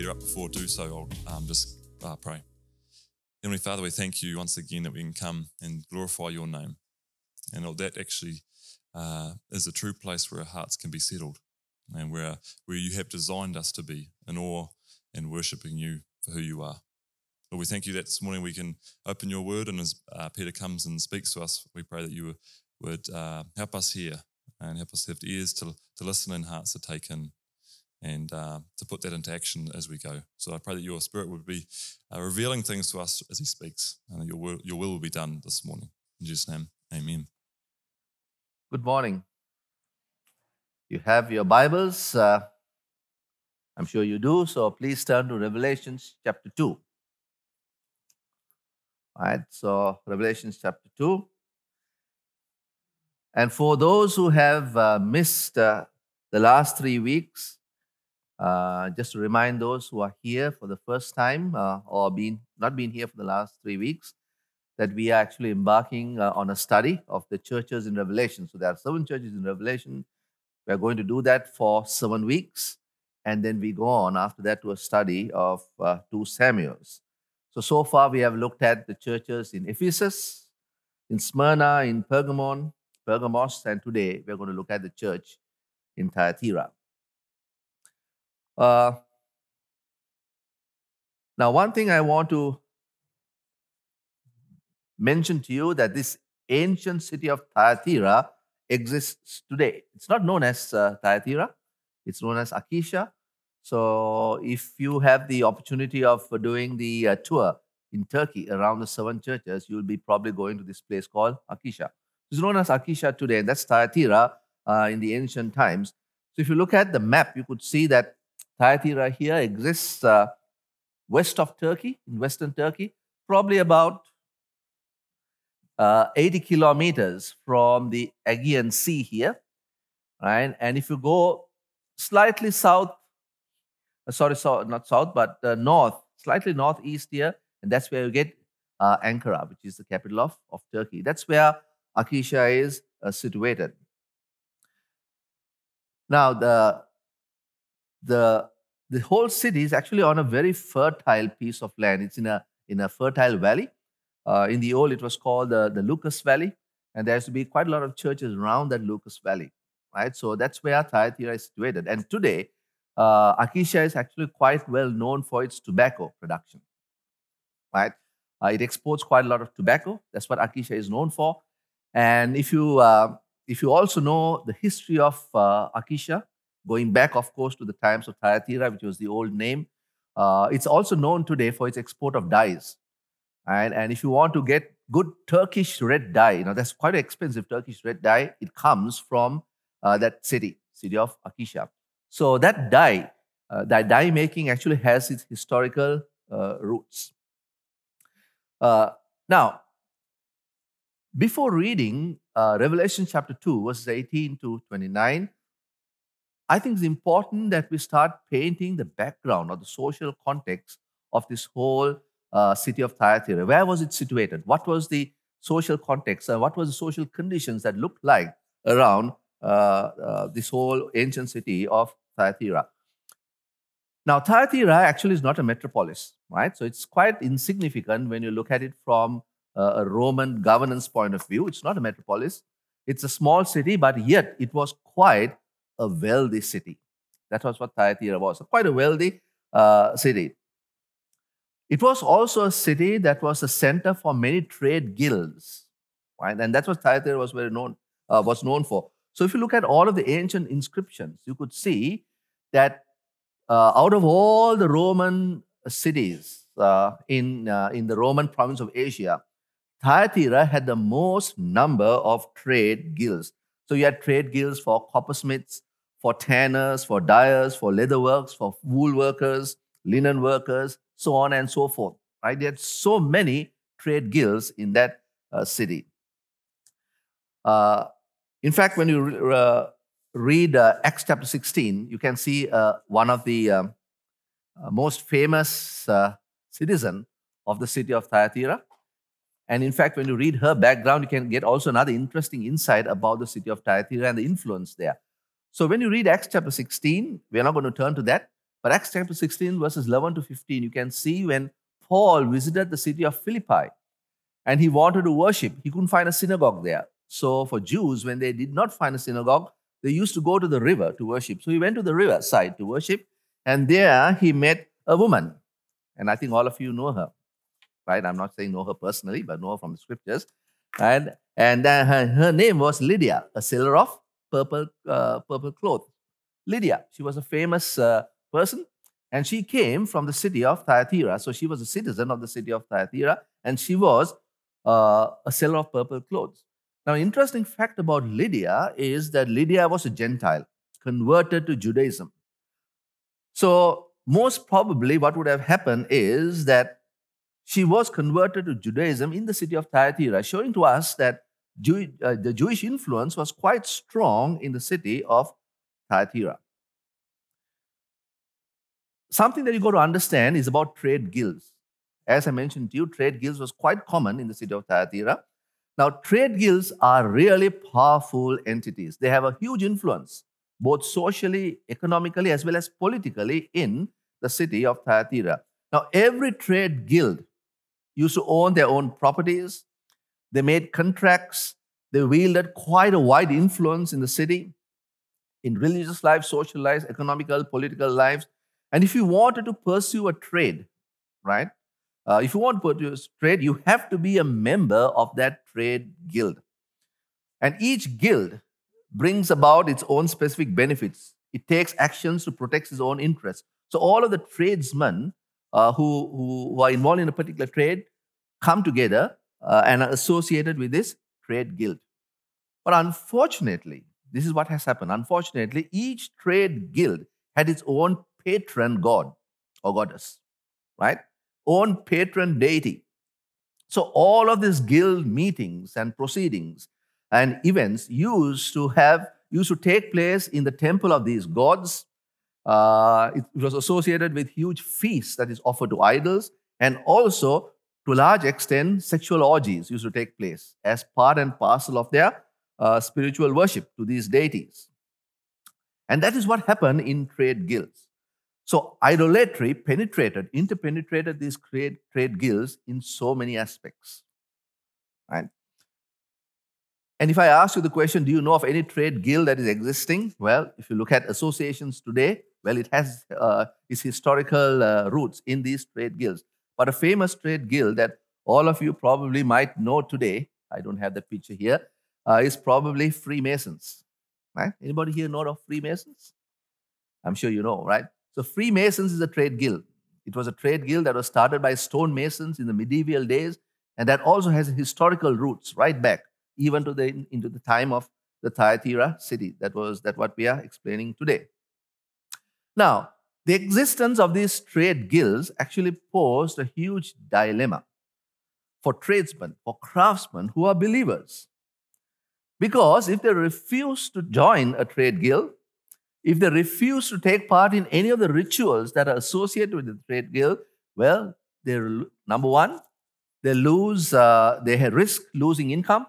Peter up before do so, I'll um, just uh, pray. Heavenly Father, we thank you once again that we can come and glorify your name. And that actually uh, is a true place where our hearts can be settled and where, where you have designed us to be in awe and worshipping you for who you are. Lord, we thank you that this morning we can open your word, and as uh, Peter comes and speaks to us, we pray that you would uh, help us hear and help us to have ears to, to listen and hearts to take in and uh, to put that into action as we go. So I pray that your spirit would be uh, revealing things to us as he speaks, and your will, your will will be done this morning. In Jesus' name, amen. Good morning. You have your Bibles. Uh, I'm sure you do. So please turn to Revelations chapter 2. All right, so Revelations chapter 2. And for those who have uh, missed uh, the last three weeks, uh, just to remind those who are here for the first time uh, or been not been here for the last three weeks, that we are actually embarking uh, on a study of the churches in Revelation. So there are seven churches in Revelation. We are going to do that for seven weeks, and then we go on after that to a study of uh, two Samuels. So so far we have looked at the churches in Ephesus, in Smyrna, in Pergamon, Pergamos, and today we're going to look at the church in Thyatira. Uh, now, one thing I want to mention to you that this ancient city of Thyatira exists today. It's not known as uh, Thyatira, it's known as Akhisar. So, if you have the opportunity of doing the uh, tour in Turkey around the seven churches, you'll be probably going to this place called Akhisar. It's known as Akhisar today, and that's Thyatira uh, in the ancient times. So, if you look at the map, you could see that Thyatira here exists uh, west of Turkey, in western Turkey, probably about uh, 80 kilometers from the Aegean Sea here. Right? And if you go slightly south, uh, sorry, so, not south, but uh, north, slightly northeast here, and that's where you get uh, Ankara, which is the capital of, of Turkey. That's where Akhisar is uh, situated. Now, the, the, the whole city is actually on a very fertile piece of land. It's in a, in a fertile valley. Uh, in the old, it was called the, the Lycus Valley, and there has to be quite a lot of churches around that Lycus Valley, right? So that's where Thyatira is situated. And today, uh, Akhisar is actually quite well known for its tobacco production, right? Uh, it exports quite a lot of tobacco. That's what Akhisar is known for. And if you uh, if you also know the history of uh, Akhisar, going back, of course, to the times of Thyatira, which was the old name, uh, it's also known today for its export of dyes. And, and if you want to get good Turkish red dye, you know that's quite expensive Turkish red dye. It comes from uh, that city, city of Akhisar. So that dye, uh, that dye making actually has its historical uh, roots. Uh, now, before reading uh, Revelation chapter 2, verses 18 to 29, I think it's important that we start painting the background or the social context of this whole uh, city of Thyatira. Where was it situated? What was the social context? and what was the social conditions that looked like around uh, uh, this whole ancient city of Thyatira? Now, Thyatira actually is not a metropolis, right? So it's quite insignificant when you look at it from uh, a Roman governance point of view. It's not a metropolis. It's a small city, but yet it was quite a wealthy city. That was what Thyatira was, quite a wealthy uh, city. It was also a city that was a center for many trade guilds, right? And that's what Thyatira was very known uh, was known for. So if you look at all of the ancient inscriptions, you could see that uh, out of all the Roman cities uh, in uh, in the Roman province of Asia, Thyatira had the most number of trade guilds. So you had trade guilds for coppersmiths, for tanners, for dyers, for leatherworks, for wool workers, linen workers, so on and so forth. Right? They had so many trade guilds in that uh, city. Uh, in fact, when you uh, read uh, Acts chapter 16, you can see uh, one of the um, uh, most famous citizen of the city of Thyatira. And in fact, when you read her background, you can get also another interesting insight about the city of Thyatira and the influence there. So when you read Acts chapter 16, we're not going to turn to that. But Acts chapter 16, verses 11 to 15, you can see when Paul visited the city of Philippi and he wanted to worship, he couldn't find a synagogue there. So, for Jews, when they did not find a synagogue, they used to go to the river to worship. So, he went to the riverside to worship, and there he met a woman. And I think all of you know her, right? I'm not saying know her personally, but know her from the scriptures. And, and uh, her, her name was Lydia, a seller of purple, uh, purple cloth. Lydia, she was a famous uh, person, and she came from the city of Thyatira. So she was a citizen of the city of Thyatira, and she was uh, a seller of purple clothes. Now, interesting fact about Lydia is that Lydia was a Gentile, converted to Judaism. So, most probably, what would have happened is that she was converted to Judaism in the city of Thyatira, showing to us that Jew, uh, the Jewish influence was quite strong in the city of Thyatira. Something that you got to understand is about trade guilds. As I mentioned to you, trade guilds was quite common in the city of Thyatira. Now, trade guilds are really powerful entities. They have a huge influence, both socially, economically, as well as politically, in the city of Thyatira. Now, every trade guild used to own their own properties. They made contracts. They wielded quite a wide influence in the city, in religious life, social life, economical, political lives. And if you wanted to pursue a trade, right, uh, if you want to pursue a trade, you have to be a member of that trade guild. And each guild brings about its own specific benefits. It takes actions to protect its own interests. So all of the tradesmen uh, who, who, who, are involved in a particular trade come together uh, and associated with this trade guild. But unfortunately, this is what has happened. Unfortunately, each trade guild had its own patron god or goddess, right? Own patron deity. So all of these guild meetings and proceedings and events used to have used to take place in the temple of these gods. Uh, it was associated with huge feasts that is offered to idols, and also to a large extent, sexual orgies used to take place as part and parcel of their uh, spiritual worship to these deities. And that is what happened in trade guilds. So idolatry penetrated, interpenetrated these trade, trade guilds in so many aspects. Right? And if I ask you the question, do you know of any trade guild that is existing? Well, if you look at associations today, well, it has uh, its historical uh, roots in these trade guilds. But a famous trade guild that all of you probably might know today, I don't have the picture here, uh, is probably Freemasons. Right? Anybody here know of Freemasons? I'm sure you know, right? So Freemasons is a trade guild. It was a trade guild that was started by stonemasons in the medieval days, and that also has historical roots right back even to the into the time of the Thyatira city. That was that what we are explaining today. Now, the existence of these trade guilds actually posed a huge dilemma for tradesmen, for craftsmen who are believers. Because if they refuse to join a trade guild, if they refuse to take part in any of the rituals that are associated with the trade guild, well, they number one, they lose, uh, they risk losing income,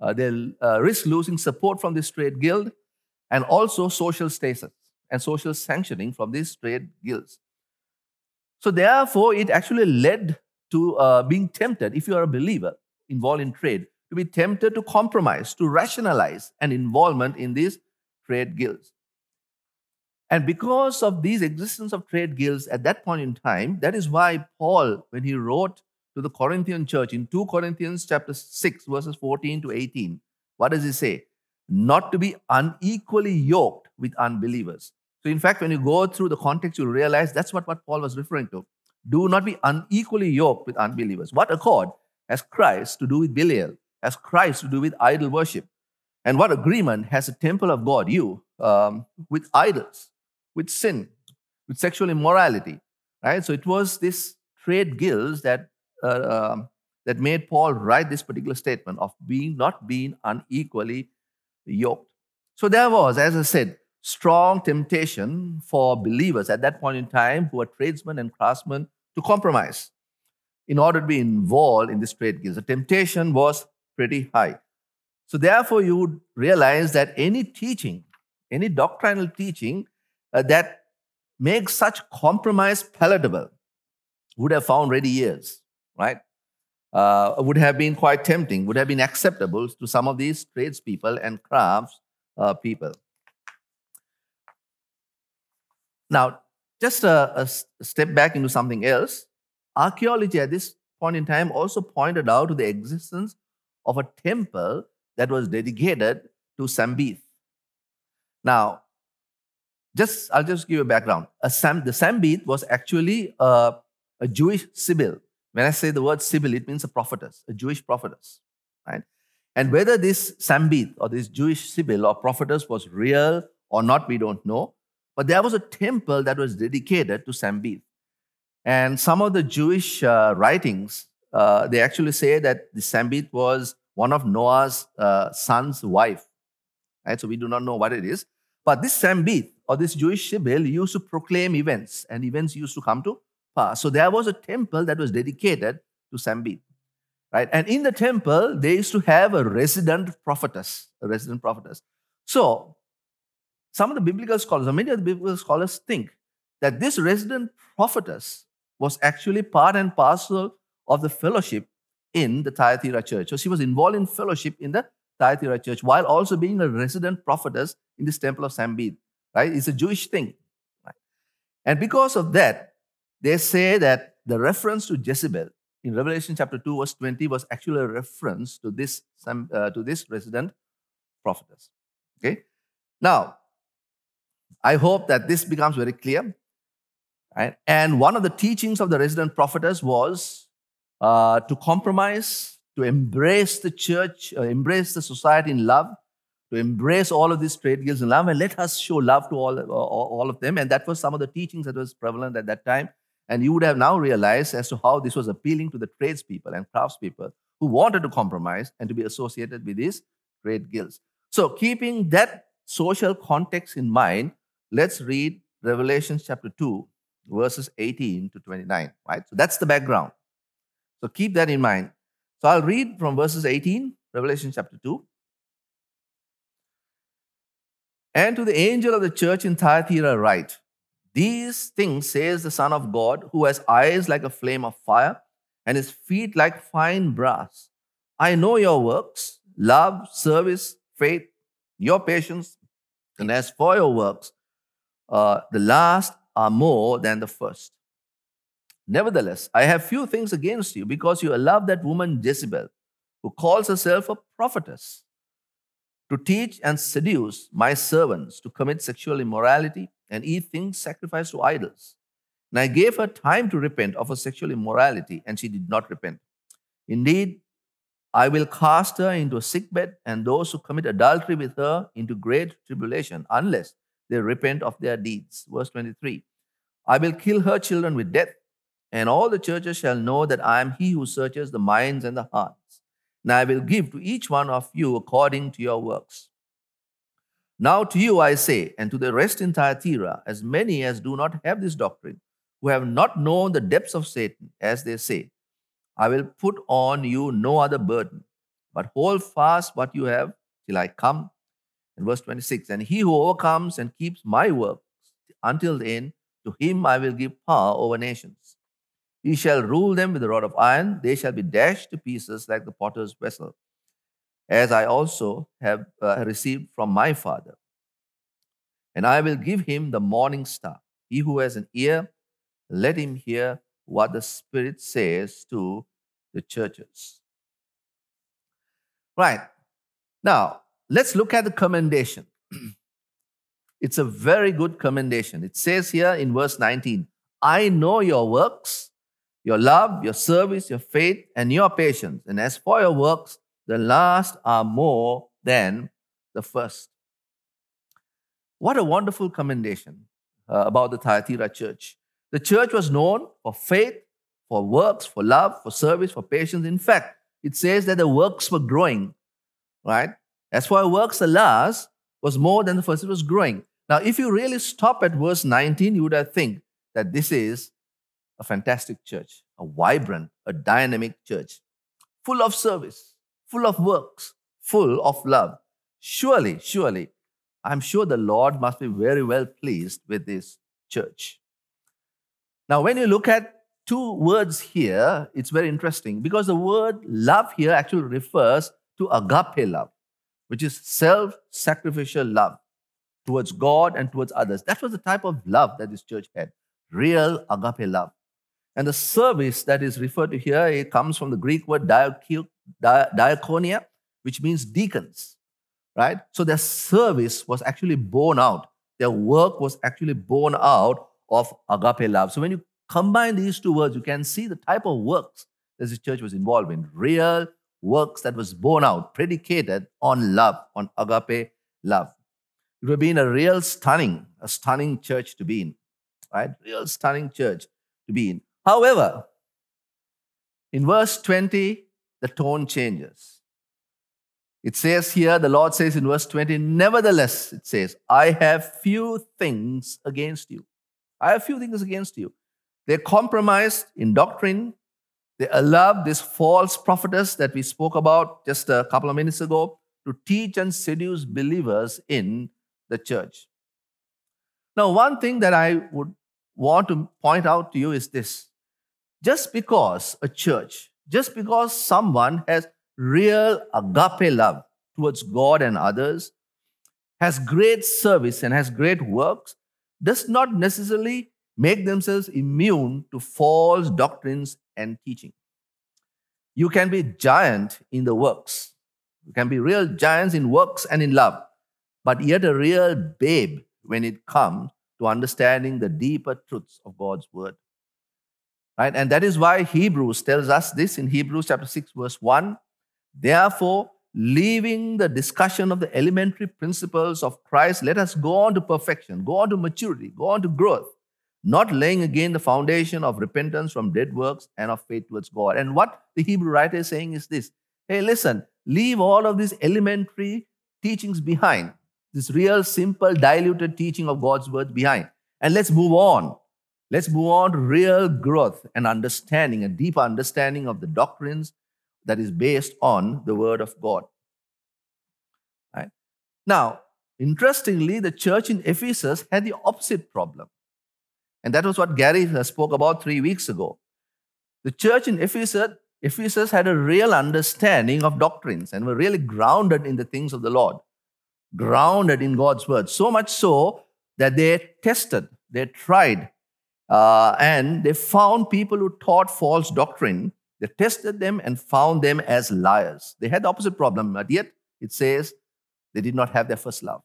uh, they uh, risk losing support from this trade guild, and also social status and social sanctioning from these trade guilds. So, therefore, it actually led to uh, being tempted, if you are a believer involved in trade, to be tempted to compromise, to rationalize an involvement in these trade guilds. And because of these existence of trade guilds at that point in time, that is why Paul, when he wrote to the Corinthian church in 2 Corinthians chapter 6, verses 14 to 18, what does he say? Not to be unequally yoked with unbelievers. So, in fact, when you go through the context, you'll realize that's what, what Paul was referring to. Do not be unequally yoked with unbelievers. What accord has Christ to do with Belial? Has Christ to do with idol worship? And what agreement has the temple of God, you, um, with idols? with sin, with sexual immorality, right? So it was this trade guilds that uh, um, that made Paul write this particular statement of being not being unequally yoked. So there was, as I said, strong temptation for believers at that point in time who were tradesmen and craftsmen to compromise in order to be involved in this trade guilds. The temptation was pretty high. So therefore, you would realize that any teaching, any doctrinal teaching uh, that makes such compromise palatable would have found ready ears, right? Uh, would have been quite tempting, would have been acceptable to some of these tradespeople and crafts uh, people. Now, just a, a step back into something else. Archaeology at this point in time also pointed out the existence of a temple that was dedicated to Sambathe. Now, just I'll just give you a background. A Sam, the Sambathe was actually a, a Jewish sibyl. When I say the word sibyl, it means a prophetess, a Jewish prophetess, right? And whether this Sambathe or this Jewish sibyl or prophetess was real or not, we don't know. But there was a temple that was dedicated to Sambathe. And some of the Jewish uh, writings, uh, they actually say that the Sambathe was one of Noah's uh, son's wife. Right? So we do not know what it is. But this Sambathe or this Jewish Sibyl used to proclaim events, and events used to come to pass. So there was a temple that was dedicated to Sambathe. Right? And in the temple, they used to have a resident prophetess, a resident prophetess. So some of the biblical scholars, or many of the biblical scholars think that this resident prophetess was actually part and parcel of the fellowship in the Thyatira church. So she was involved in fellowship in the Thyatira church while also being a resident prophetess in this temple of Sambathe. Right? It's a Jewish thing. Right? And because of that, they say that the reference to Jezebel in Revelation chapter 2, verse 20 was actually a reference to this, uh, to this resident prophetess. Okay? Now, I hope that this becomes very clear. Right? And one of the teachings of the resident prophetess was uh, to compromise, to embrace the church, uh, embrace the society in love, to embrace all of these trade guilds in love, and let us show love to all, all, all of them. And that was some of the teachings that was prevalent at that time. And you would have now realized as to how this was appealing to the tradespeople and craftspeople who wanted to compromise and to be associated with these trade guilds. So, keeping that social context in mind, let's read Revelation chapter 2, verses 18 to 29, right? So that's the background. So keep that in mind. So I'll read from verses 18, Revelation chapter 2. And to the angel of the church in Thyatira write, These things says the Son of God, who has eyes like a flame of fire and his feet like fine brass. I know your works, love, service, faith, your patience, and as for your works, uh, the last are more than the first. Nevertheless, I have few things against you because you love that woman Jezebel, who calls herself a prophetess, to teach and seduce my servants to commit sexual immorality and eat things sacrificed to idols. And I gave her time to repent of her sexual immorality, and she did not repent. Indeed, I will cast her into a sickbed, and those who commit adultery with her into great tribulation, unless they repent of their deeds. Verse 23 I will kill her children with death, and all the churches shall know that I am he who searches the minds and the hearts. And I will give to each one of you according to your works. Now to you I say, and to the rest in Thyatira, as many as do not have this doctrine, who have not known the depths of Satan, as they say, I will put on you no other burden, but hold fast what you have till I come. In verse 26, and he who overcomes and keeps my works until the end, to him I will give power over nations. He shall rule them with a rod of iron, they shall be dashed to pieces like the potter's vessel, as I also have uh, received from my Father. And I will give him the morning star. He who has an ear, let him hear what the Spirit says to the churches. Right. Now, let's look at the commendation. it's a very good commendation. It says here in verse 19 I know your works, your love, your service, your faith, and your patience. And as for your works, the last are more than the first. What a wonderful commendation uh, about the Thyatira church. The church was known for faith, for works, for love, for service, for patience. In fact, it says that the works were growing, right? As for works, last was more than the first, it was growing. Now, if you really stop at verse 19, you would think that this is a fantastic church, a vibrant, a dynamic church, full of service, full of works, full of love. Surely, surely, I'm sure the Lord must be very well pleased with this church. Now, when you look at two words here, it's very interesting because the word love here actually refers to agape love, which is self sacrificial love towards God and towards others. That was the type of love that this church had real agape love. And the service that is referred to here it comes from the Greek word diakonia, which means deacons, right? So their service was actually born out. Their work was actually born out of agape love. So when you combine these two words, you can see the type of works that the church was involved in. Real works that was born out, predicated on love, on agape love. It would have been a real stunning, a stunning church to be in, right? Real stunning church to be in. However, in verse 20, the tone changes. It says here, the Lord says in verse 20, Nevertheless, it says, I have few things against you. I have few things against you. They're compromised in doctrine. They allowed this false prophetess that we spoke about just a couple of minutes ago to teach and seduce believers in the church. Now, one thing that I would want to point out to you is this just because a church, just because someone has real agape love towards God and others, has great service and has great works, does not necessarily make themselves immune to false doctrines and teaching. You can be giant in the works. You can be real giants in works and in love, but yet a real babe when it comes to understanding the deeper truths of God's word. Right? And that is why Hebrews tells us this in Hebrews chapter 6, verse 1. Therefore, leaving the discussion of the elementary principles of Christ, let us go on to perfection, go on to maturity, go on to growth, not laying again the foundation of repentance from dead works and of faith towards God. And what the Hebrew writer is saying is this hey, listen, leave all of these elementary teachings behind, this real, simple, diluted teaching of God's word behind, and let's move on Let's move on to real growth and understanding, a deeper understanding of the doctrines that is based on the Word of God. Right? Now, interestingly, the church in Ephesus had the opposite problem. And that was what Gary spoke about three weeks ago. The church in Ephesus, Ephesus had a real understanding of doctrines and were really grounded in the things of the Lord, grounded in God's word. So much so that they tested, they tried uh, and they found people who taught false doctrine. They tested them and found them as liars. They had the opposite problem, but yet it says they did not have their first love.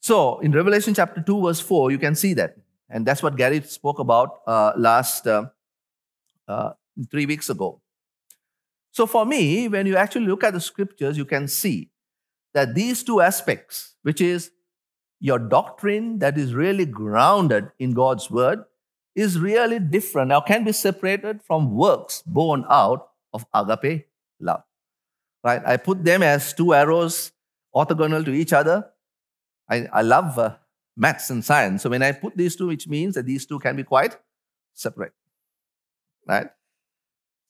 So in Revelation chapter 2, verse 4, you can see that. And that's what Gary spoke about uh, last uh, uh three weeks ago. So for me, when you actually look at the scriptures, you can see that these two aspects, which is your doctrine that is really grounded in God's word is really different or can be separated from works born out of agape love. Right? I put them as two arrows orthogonal to each other. I, I love uh, maths and science. So when I put these two, which means that these two can be quite separate. Right?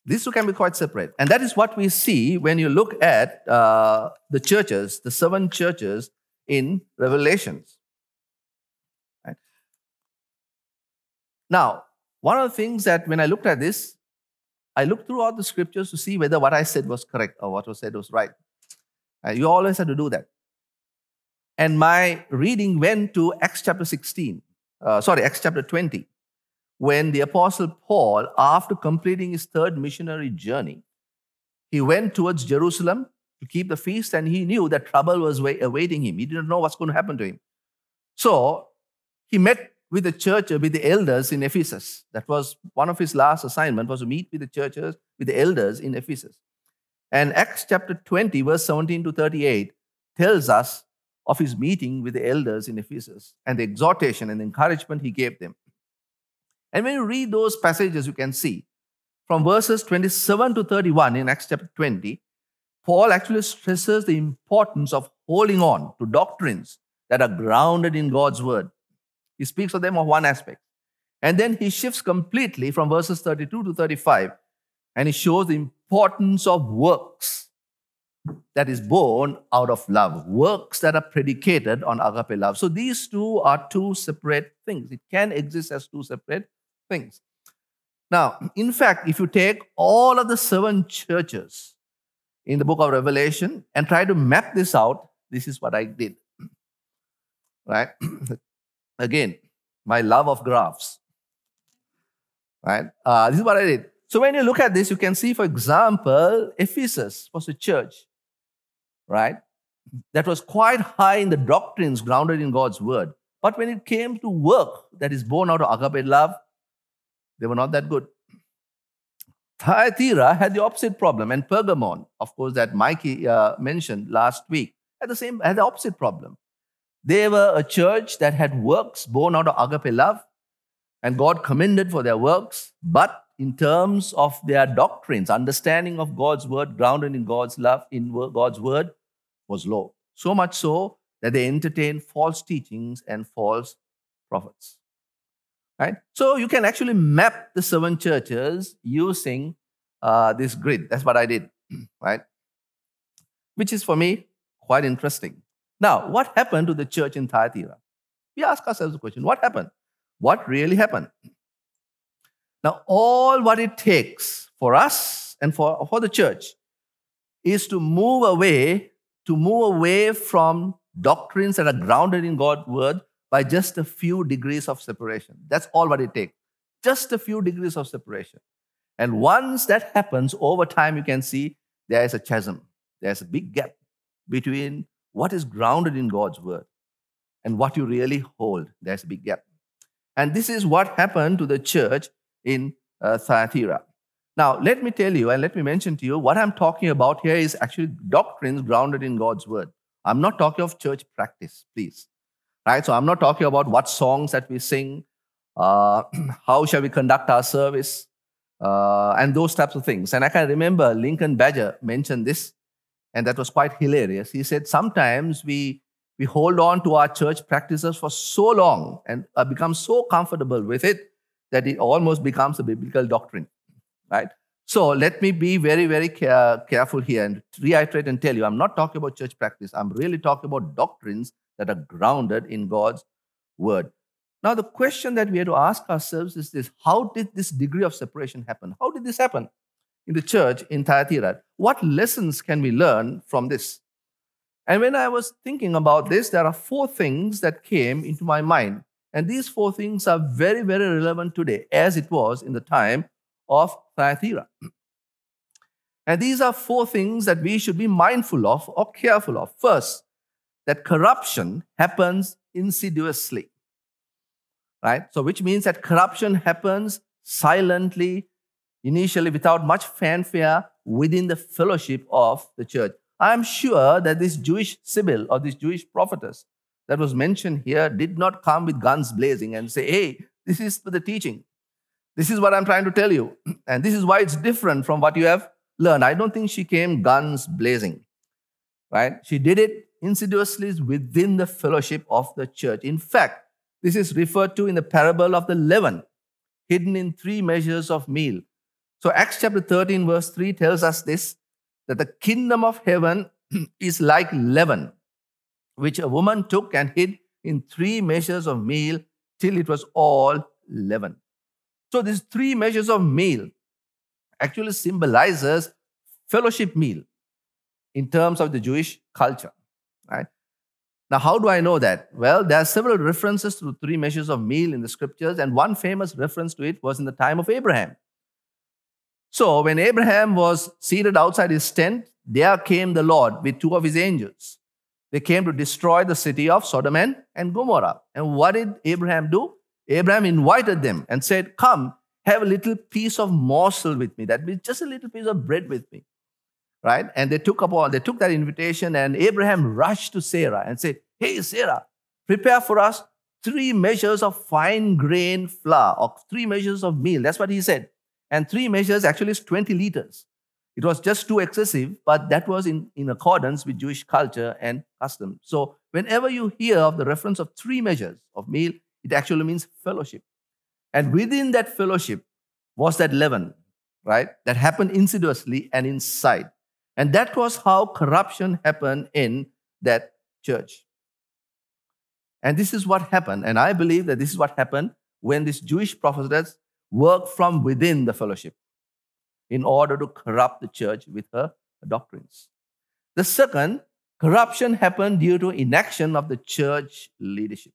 These two can be quite separate. And that is what we see when you look at uh, the churches, the seven churches in Revelations. Right? Now, one of the things that when I looked at this, I looked throughout the scriptures to see whether what I said was correct or what was said was right. Uh, you always have to do that. And my reading went to Acts chapter 16, uh, sorry, Acts chapter 20, when the Apostle Paul, after completing his third missionary journey, he went towards Jerusalem to keep the feast, and he knew that trouble was awaiting him. He didn't know what's going to happen to him. So he met with the church, with the elders in Ephesus. That was one of his last assignment was to meet with the churches, with the elders in Ephesus. And Acts chapter 20, verse 17 to 38 tells us of his meeting with the elders in Ephesus and the exhortation and encouragement he gave them. And when you read those passages, you can see from verses 27 to 31 in Acts chapter 20, Paul actually stresses the importance of holding on to doctrines that are grounded in God's word. He speaks of them of one aspect. And then he shifts completely from verses 32 to 35 and he shows the importance of works, that is born out of love, works that are predicated on agape love. So these two are two separate things. It can exist as two separate things. Now, in fact, if you take all of the seven churches in the book of Revelation and try to map this out, this is what I did. Right? Again, my love of graphs. Right? Uh, this is what I did. So when you look at this, you can see, for example, Ephesus was a church, right? That was quite high in the doctrines grounded in God's word. But when it came to work that is born out of agape love, they were not that good. Thyatira had the opposite problem, and Pergamon, of course, that Mikey uh, mentioned last week, had the same had the opposite problem. They were a church that had works born out of agape love, and God commended for their works, but in terms of their doctrines, understanding of God's word, grounded in God's love, in God's word, was low. So much so that they entertained false teachings and false prophets. Right? So you can actually map the seven churches using uh, this grid. That's what I did, right? Which is for me quite interesting. Now, what happened to the church in Thyatira? We ask ourselves the question what happened? What really happened? Now, all what it takes for us and for, for the church is to move away, to move away from doctrines that are grounded in God's word by just a few degrees of separation. That's all what it takes. Just a few degrees of separation. And once that happens, over time, you can see there is a chasm. There's a big gap between what is grounded in God's word and what you really hold. There's a big gap. And this is what happened to the church in uh, Thyatira. Now, let me tell you and let me mention to you what I'm talking about here is actually doctrines grounded in God's word. I'm not talking of church practice, please right? So I'm not talking about what songs that we sing, uh, how shall we conduct our service, uh, and those types of things. And I can remember Lincoln Badger mentioned this, and that was quite hilarious. He said sometimes we we hold on to our church practices for so long and uh, become so comfortable with it that it almost becomes a biblical doctrine, right? So let me be very, very care- careful here and reiterate and tell you I'm not talking about church practice. I'm really talking about doctrines that are grounded in God's word. Now, the question that we have to ask ourselves is this How did this degree of separation happen? How did this happen in the church in Thyatira? What lessons can we learn from this? And when I was thinking about this, there are four things that came into my mind. And these four things are very, very relevant today, as it was in the time of Thyatira. And these are four things that we should be mindful of or careful of. First, that corruption happens insidiously. Right? So, which means that corruption happens silently, initially, without much fanfare within the fellowship of the church. I am sure that this Jewish Sibyl or this Jewish prophetess that was mentioned here did not come with guns blazing and say, hey, this is for the teaching. This is what I'm trying to tell you. And this is why it's different from what you have learned. I don't think she came guns blazing. Right? She did it insidiously within the fellowship of the church. In fact, this is referred to in the parable of the leaven, hidden in three measures of meal. So, Acts chapter 13, verse 3 tells us this that the kingdom of heaven is like leaven, which a woman took and hid in three measures of meal till it was all leaven. So, these three measures of meal actually symbolizes fellowship meal in terms of the Jewish culture right? Now, how do I know that? Well, there are several references to three measures of meal in the scriptures, and one famous reference to it was in the time of Abraham. So, when Abraham was seated outside his tent, there came the Lord with two of his angels. They came to destroy the city of Sodom and Gomorrah. And what did Abraham do? Abraham invited them and said, Come, have a little piece of morsel with me. That means just a little piece of bread with me right? And they took up all, they took that invitation, and Abraham rushed to Sarah and said, Hey, Sarah, prepare for us three measures of fine grain flour or three measures of meal. That's what he said. And three measures actually is 20 liters. It was just too excessive, but that was in, in accordance with Jewish culture and custom. So, whenever you hear of the reference of three measures of meal, it actually means fellowship. And within that fellowship was that leaven, right? That happened insidiously and inside. And that was how corruption happened in that church. And this is what happened. And I believe that this is what happened when these Jewish prophetess worked from within the fellowship in order to corrupt the church with her doctrines. The second, corruption happened due to inaction of the church leadership.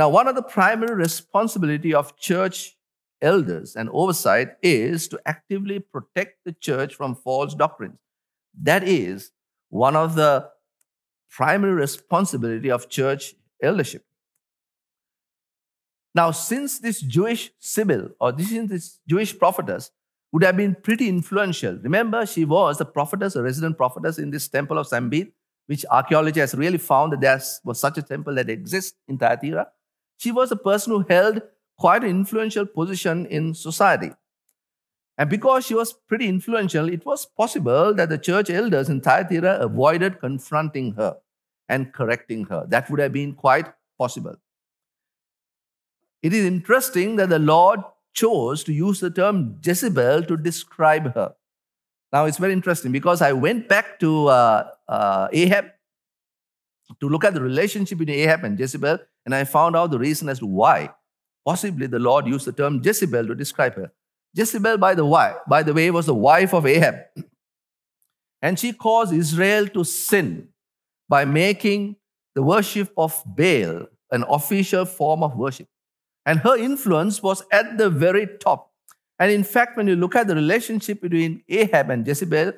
Now, one of the primary responsibility of church elders and oversight is to actively protect the church from false doctrines. That is one of the primary responsibility of church eldership. Now, since this Jewish Sibyl or this, this Jewish prophetess would have been pretty influential, remember she was the prophetess, a resident prophetess in this temple of Sambathe, which archaeology has really found that there was such a temple that exists in Thyatira. She was a person who held quite an influential position in society. And because she was pretty influential, it was possible that the church elders in Thyatira avoided confronting her and correcting her. That would have been quite possible. It is interesting that the Lord chose to use the term Jezebel to describe her. Now, it's very interesting because I went back to uh, uh, Ahab to look at the relationship between Ahab and Jezebel, and I found out the reason as to why. Possibly the Lord used the term Jezebel to describe her. Jezebel, by the way, by the way, was the wife of Ahab. And she caused Israel to sin by making the worship of Baal an official form of worship. And her influence was at the very top. And in fact, when you look at the relationship between Ahab and Jezebel,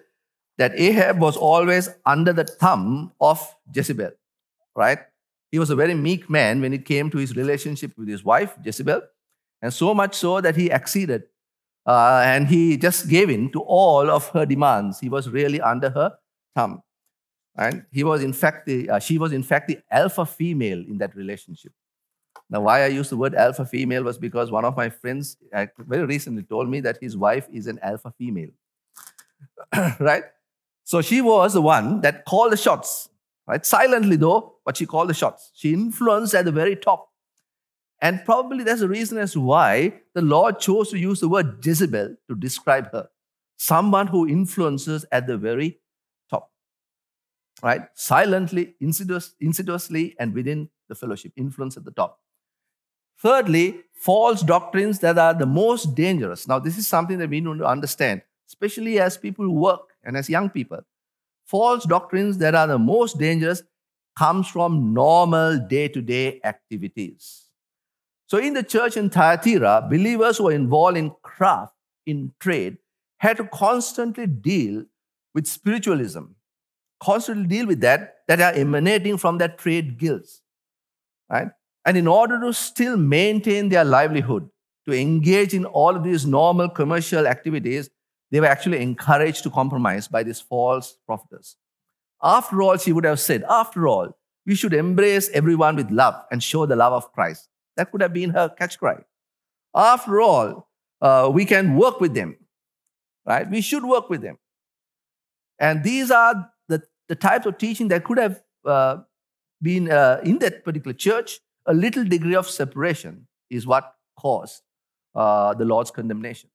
that Ahab was always under the thumb of Jezebel, right? He was a very meek man when it came to his relationship with his wife, Jezebel, and so much so that he acceded uh, and he just gave in to all of her demands. He was really under her thumb. And he was in fact the, uh, she was in fact the alpha female in that relationship. Now, why I use the word alpha female was because one of my friends uh, very recently told me that his wife is an alpha female. right? So she was the one that called the shots, right? Silently though, but she called the shots. She influenced at the very top. And probably that's the reason as to why the Lord chose to use the word Jezebel to describe her. Someone who influences at the very top, right? Silently, insidious, insidiously, and within the fellowship, influence at the top. Thirdly, false doctrines that are the most dangerous. Now, this is something that we need to understand, especially as people work and as young people. False doctrines that are the most dangerous comes from normal day-to-day activities. So in the church in Thyatira, believers who were involved in craft, in trade, had to constantly deal with spiritualism, constantly deal with that that are emanating from that trade guilds. Right? And in order to still maintain their livelihood, to engage in all of these normal commercial activities, they were actually encouraged to compromise by these false prophets. After all, she would have said, after all, we should embrace everyone with love and show the love of Christ. That could have been her catch cry. After all, uh, we can work with them, right? We should work with them. And these are the the types of teaching that could have uh, been uh, in that particular church, a little degree of separation is what caused uh, the Lord's condemnation.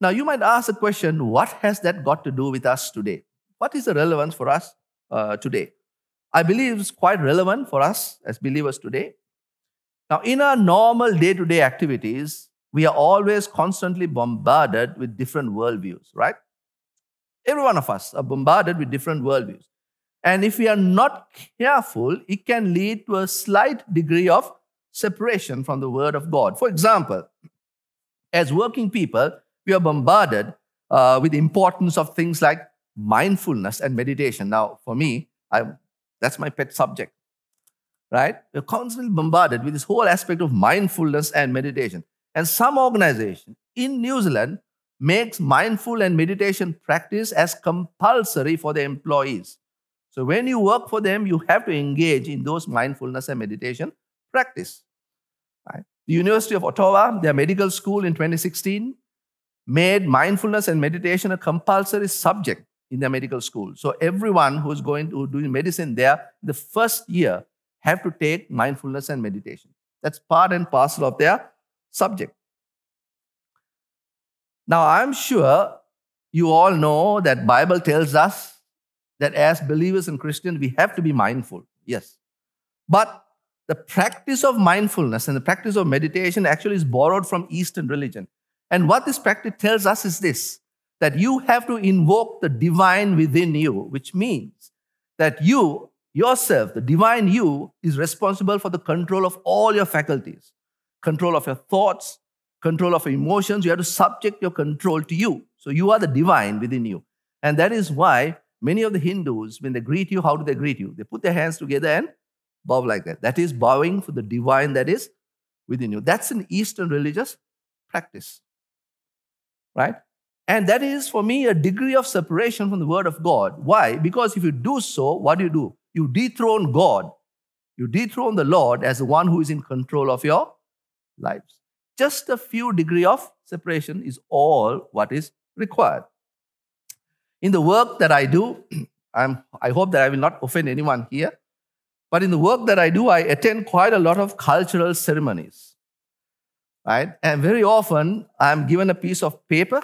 Now, you might ask the question what has that got to do with us today? What is the relevance for us uh, today? I believe it's quite relevant for us as believers today. Now, in our normal day to day activities, we are always constantly bombarded with different worldviews, right? Every one of us are bombarded with different worldviews. And if we are not careful, it can lead to a slight degree of separation from the Word of God. For example, as working people, we are bombarded uh, with the importance of things like mindfulness and meditation. Now, for me, I, that's my pet subject, right? We're constantly bombarded with this whole aspect of mindfulness and meditation. And some organization in New Zealand makes mindful and meditation practice as compulsory for the employees. So when you work for them, you have to engage in those mindfulness and meditation practice. Right? The University of Ottawa, their medical school in 2016, made mindfulness and meditation a compulsory subject in their medical school. So everyone who's going to do medicine there, the first year, have to take mindfulness and meditation. That's part and parcel of their subject. Now, I'm sure you all know that Bible tells us that as believers and Christians, we have to be mindful. Yes. But the practice of mindfulness and the practice of meditation actually is borrowed from Eastern religion. And what this practice tells us is this that you have to invoke the divine within you, which means that you yourself, the divine you, is responsible for the control of all your faculties, control of your thoughts, control of your emotions. You have to subject your control to you. So you are the divine within you. And that is why many of the Hindus, when they greet you, how do they greet you? They put their hands together and bow like that. That is bowing for the divine that is within you. That's an Eastern religious practice. Right? And that is for me a degree of separation from the word of God. Why? Because if you do so, what do you do? You dethrone God. You dethrone the Lord as the one who is in control of your lives. Just a few degree of separation is all what is required. In the work that I do, I'm, I hope that I will not offend anyone here. But in the work that I do, I attend quite a lot of cultural ceremonies. Right? And very often, I'm given a piece of paper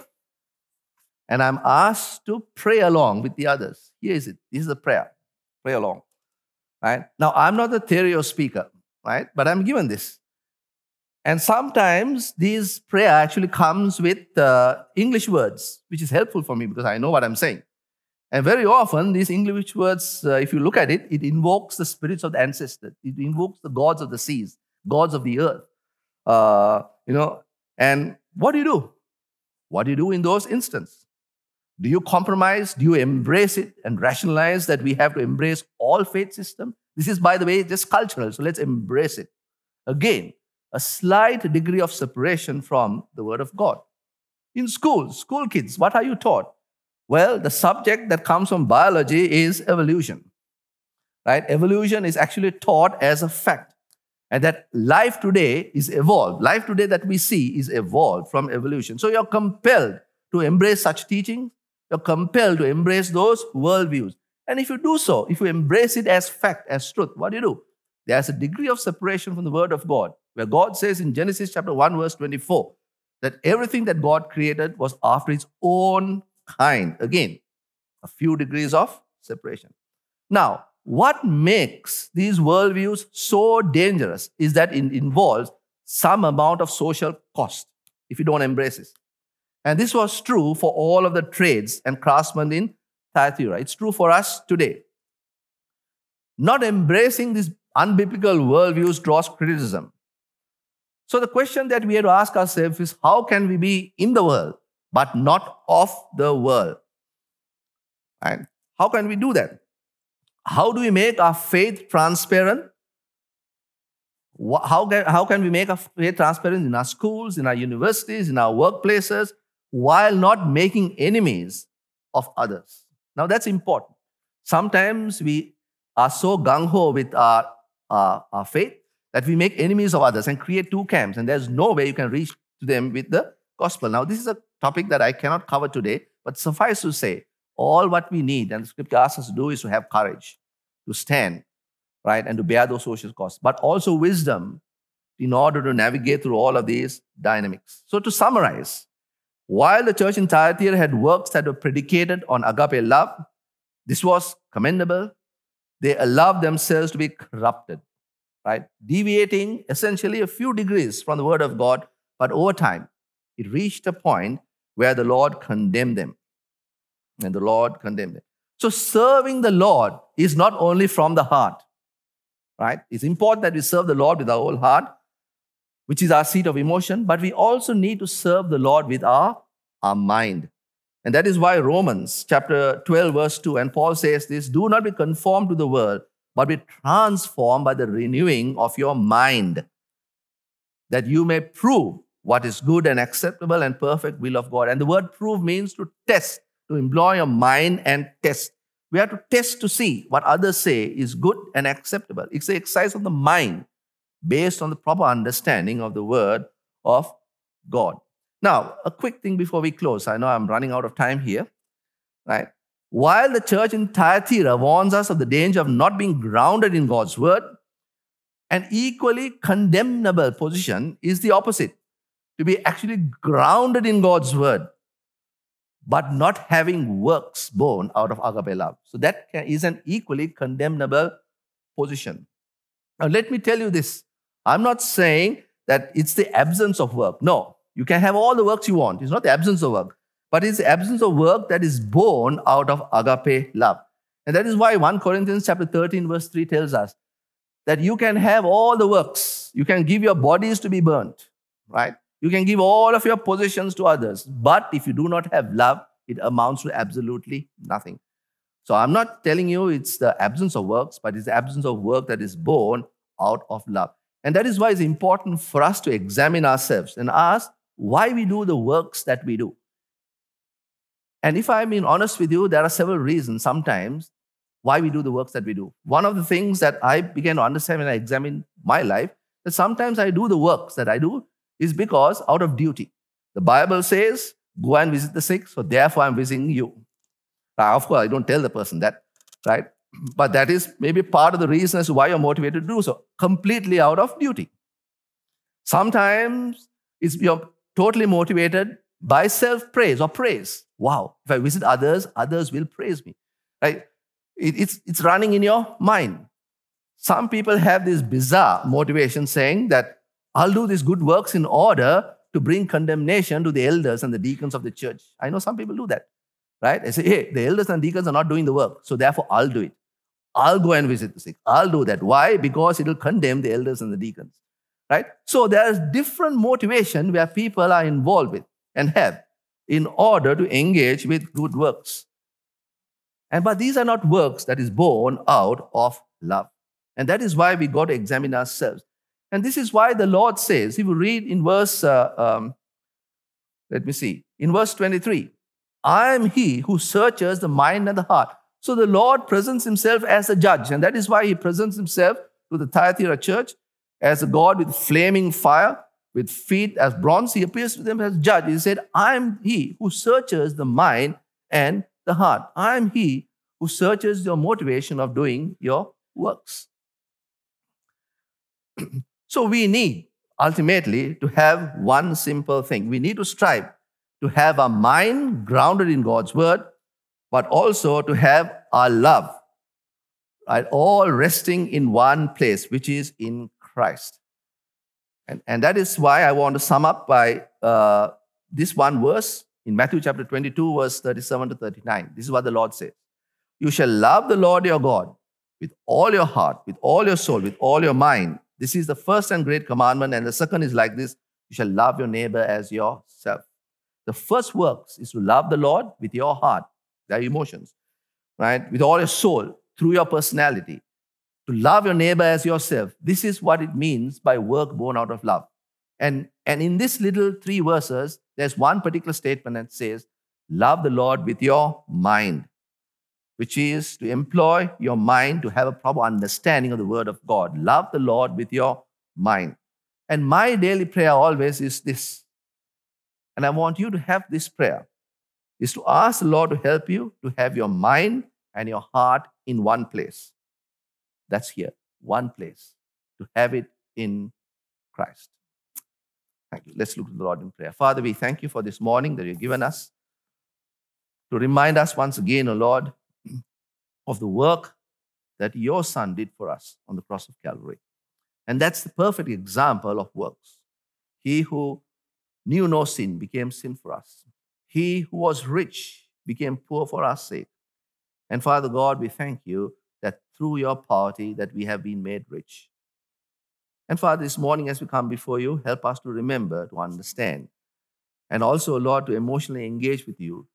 and I'm asked to pray along with the others. Here is it. This is a prayer. Pray along. Right? Now, I'm not a theory speaker, right? But I'm given this. And sometimes this prayer actually comes with uh, English words, which is helpful for me because I know what I'm saying. And very often, these English words, uh, if you look at it, it invokes the spirits of the ancestors. It invokes the gods of the seas, gods of the earth. Uh, you know, and what do you do? What do you do in those instances? Do you compromise? Do you embrace it and rationalize that we have to embrace all faith system? This is, by the way, just cultural, so let's embrace it. Again, a slight degree of separation from the Word of God. In school, school kids, what are you taught? Well, the subject that comes from biology is evolution. Right? Evolution is actually taught as a fact. And that life today is evolved. Life today that we see is evolved from evolution. So you're compelled to embrace such teachings. You're compelled to embrace those worldviews. And if you do so, if you embrace it as fact, as truth, what do you do? There's a degree of separation from the Word of God, where God says in Genesis chapter 1, verse 24, that everything that God created was after His own kind. Again, a few degrees of separation. Now, what makes these worldviews so dangerous is that it involves some amount of social cost if you don't embrace this. And this was true for all of the trades and craftsmen in Thyatira. It's true for us today. Not embracing these unbiblical worldviews draws criticism. So the question that we have to ask ourselves is how can we be in the world but not of the world. And how can we do that? How do we make our faith transparent? How can, how can we make our faith transparent in our schools, in our universities, in our workplaces, while not making enemies of others? Now, that's important. Sometimes we are so gung ho with our, our, our faith that we make enemies of others and create two camps, and there's no way you can reach to them with the gospel. Now, this is a topic that I cannot cover today, but suffice to say, all what we need, and the scripture asks us to do, is to have courage, to stand, right, and to bear those social costs, but also wisdom in order to navigate through all of these dynamics. So, to summarize, while the church in Thyatira had works that were predicated on agape love, this was commendable. They allowed themselves to be corrupted, right? Deviating essentially a few degrees from the word of God, but over time, it reached a point where the Lord condemned them. And the Lord condemned them. So serving the Lord is not only from the heart, right? It's important that we serve the Lord with our whole heart, which is our seat of emotion, but we also need to serve the Lord with our, our mind. And that is why Romans chapter 12, verse 2, and Paul says this do not be conformed to the world, but be transformed by the renewing of your mind, that you may prove what is good and acceptable and perfect will of God. And the word prove means to test, to employ your mind and test. We have to test to see what others say is good and acceptable. It's the exercise of the mind based on the proper understanding of the word of God. Now, a quick thing before we close. I know I'm running out of time here. Right? While the church in Thyatira warns us of the danger of not being grounded in God's word, an equally condemnable position is the opposite to be actually grounded in God's word. but not having works born out of agape love. So that is an equally condemnable position. Now, let me tell you this I'm not saying that it's the absence of work. No, you can have all the works you want. It's not the absence of work, but it's the absence of work that is born out of agape love. And that is why 1 Corinthians chapter 13, verse 3 tells us that you can have all the works. You can give your bodies to be burnt, right? You can give all of your possessions to others. But if you do not have love, it amounts to absolutely nothing. So I'm not telling you it's the absence of works, but it's the absence of work that is born out of love. And that is why it's important for us to examine ourselves and ask why we do the works that we do. And if I'm being honest with you, there are several reasons sometimes why we do the works that we do. One of the things that I began to understand when I examined my life, that sometimes I do the works that I do is because out of duty. The Bible says, go and visit the sick, so therefore I'm visiting you. Now, of course, I don't tell the person that, right? But that is maybe part of the reason as to why you're motivated to do so, completely out of duty. Sometimes it's you're totally motivated by self-praise or praise. Wow, if I visit others, others will praise me. Right? It, it's, it's running in your mind. Some people have this bizarre motivation saying that I'll do these good works in order to bring condemnation to the elders and the deacons of the church. I know some people do that, right? They say, hey, the elders and deacons are not doing the work, so therefore I'll do it. I'll go and visit the sick. I'll do that. Why? Because it will condemn the elders and the deacons, right? So there's different motivation where people are involved with and have in order to engage with good works. And but these are not works that is born out of love. And that is why we got to examine ourselves. And this is why the Lord says, if you read in verse, uh, um, let me see, in verse 23, I am he who searches the mind and the heart. So the Lord presents himself as a judge. And that is why he presents himself to the Thyatira church as a God with flaming fire, with feet as bronze. He appears to them as judge. He said, I am he who searches the mind and the heart. I am he who searches your motivation of doing your works. So we need ultimately to have one simple thing. We need to strive to have our mind grounded in God's word, but also to have our love, right? All resting in one place, which is in Christ. And, and that is why I want to sum up by uh, this one verse in Matthew chapter 22, verse 37 to 39. This is what the Lord says You shall love the Lord your God with all your heart, with all your soul, with all your mind this is the first and great commandment. And the second is like this you shall love your neighbor as yourself. The first works is to love the Lord with your heart, their emotions, right? With all your soul, through your personality. To love your neighbor as yourself. This is what it means by work born out of love. And, and in this little three verses, there's one particular statement that says, Love the Lord with your mind which is to employ your mind to have a proper understanding of the Word of God. Love the Lord with your mind. And my daily prayer always is this. And I want you to have this prayer is to ask the Lord to help you to have your mind and your heart in one place. That's here, one place, to have it in Christ. Thank you. Let's look to the Lord in prayer. Father, we thank you for this morning that you've given us to remind us once again, O oh Lord, of the work that your Son did for us on the cross of Calvary. And that's the perfect example of works. He who knew no sin became sin for us. He who was rich became poor for our sake. And Father God, we thank you that through your poverty that we have been made rich. And Father, this morning as we come before you, help us to remember, to understand, and also, Lord, to emotionally engage with you,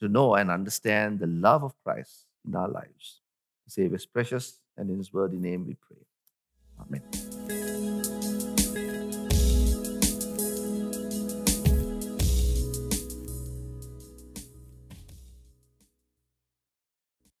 to know and understand the love of Christ in our lives. Savior is precious, and in His worthy name we pray. Amen.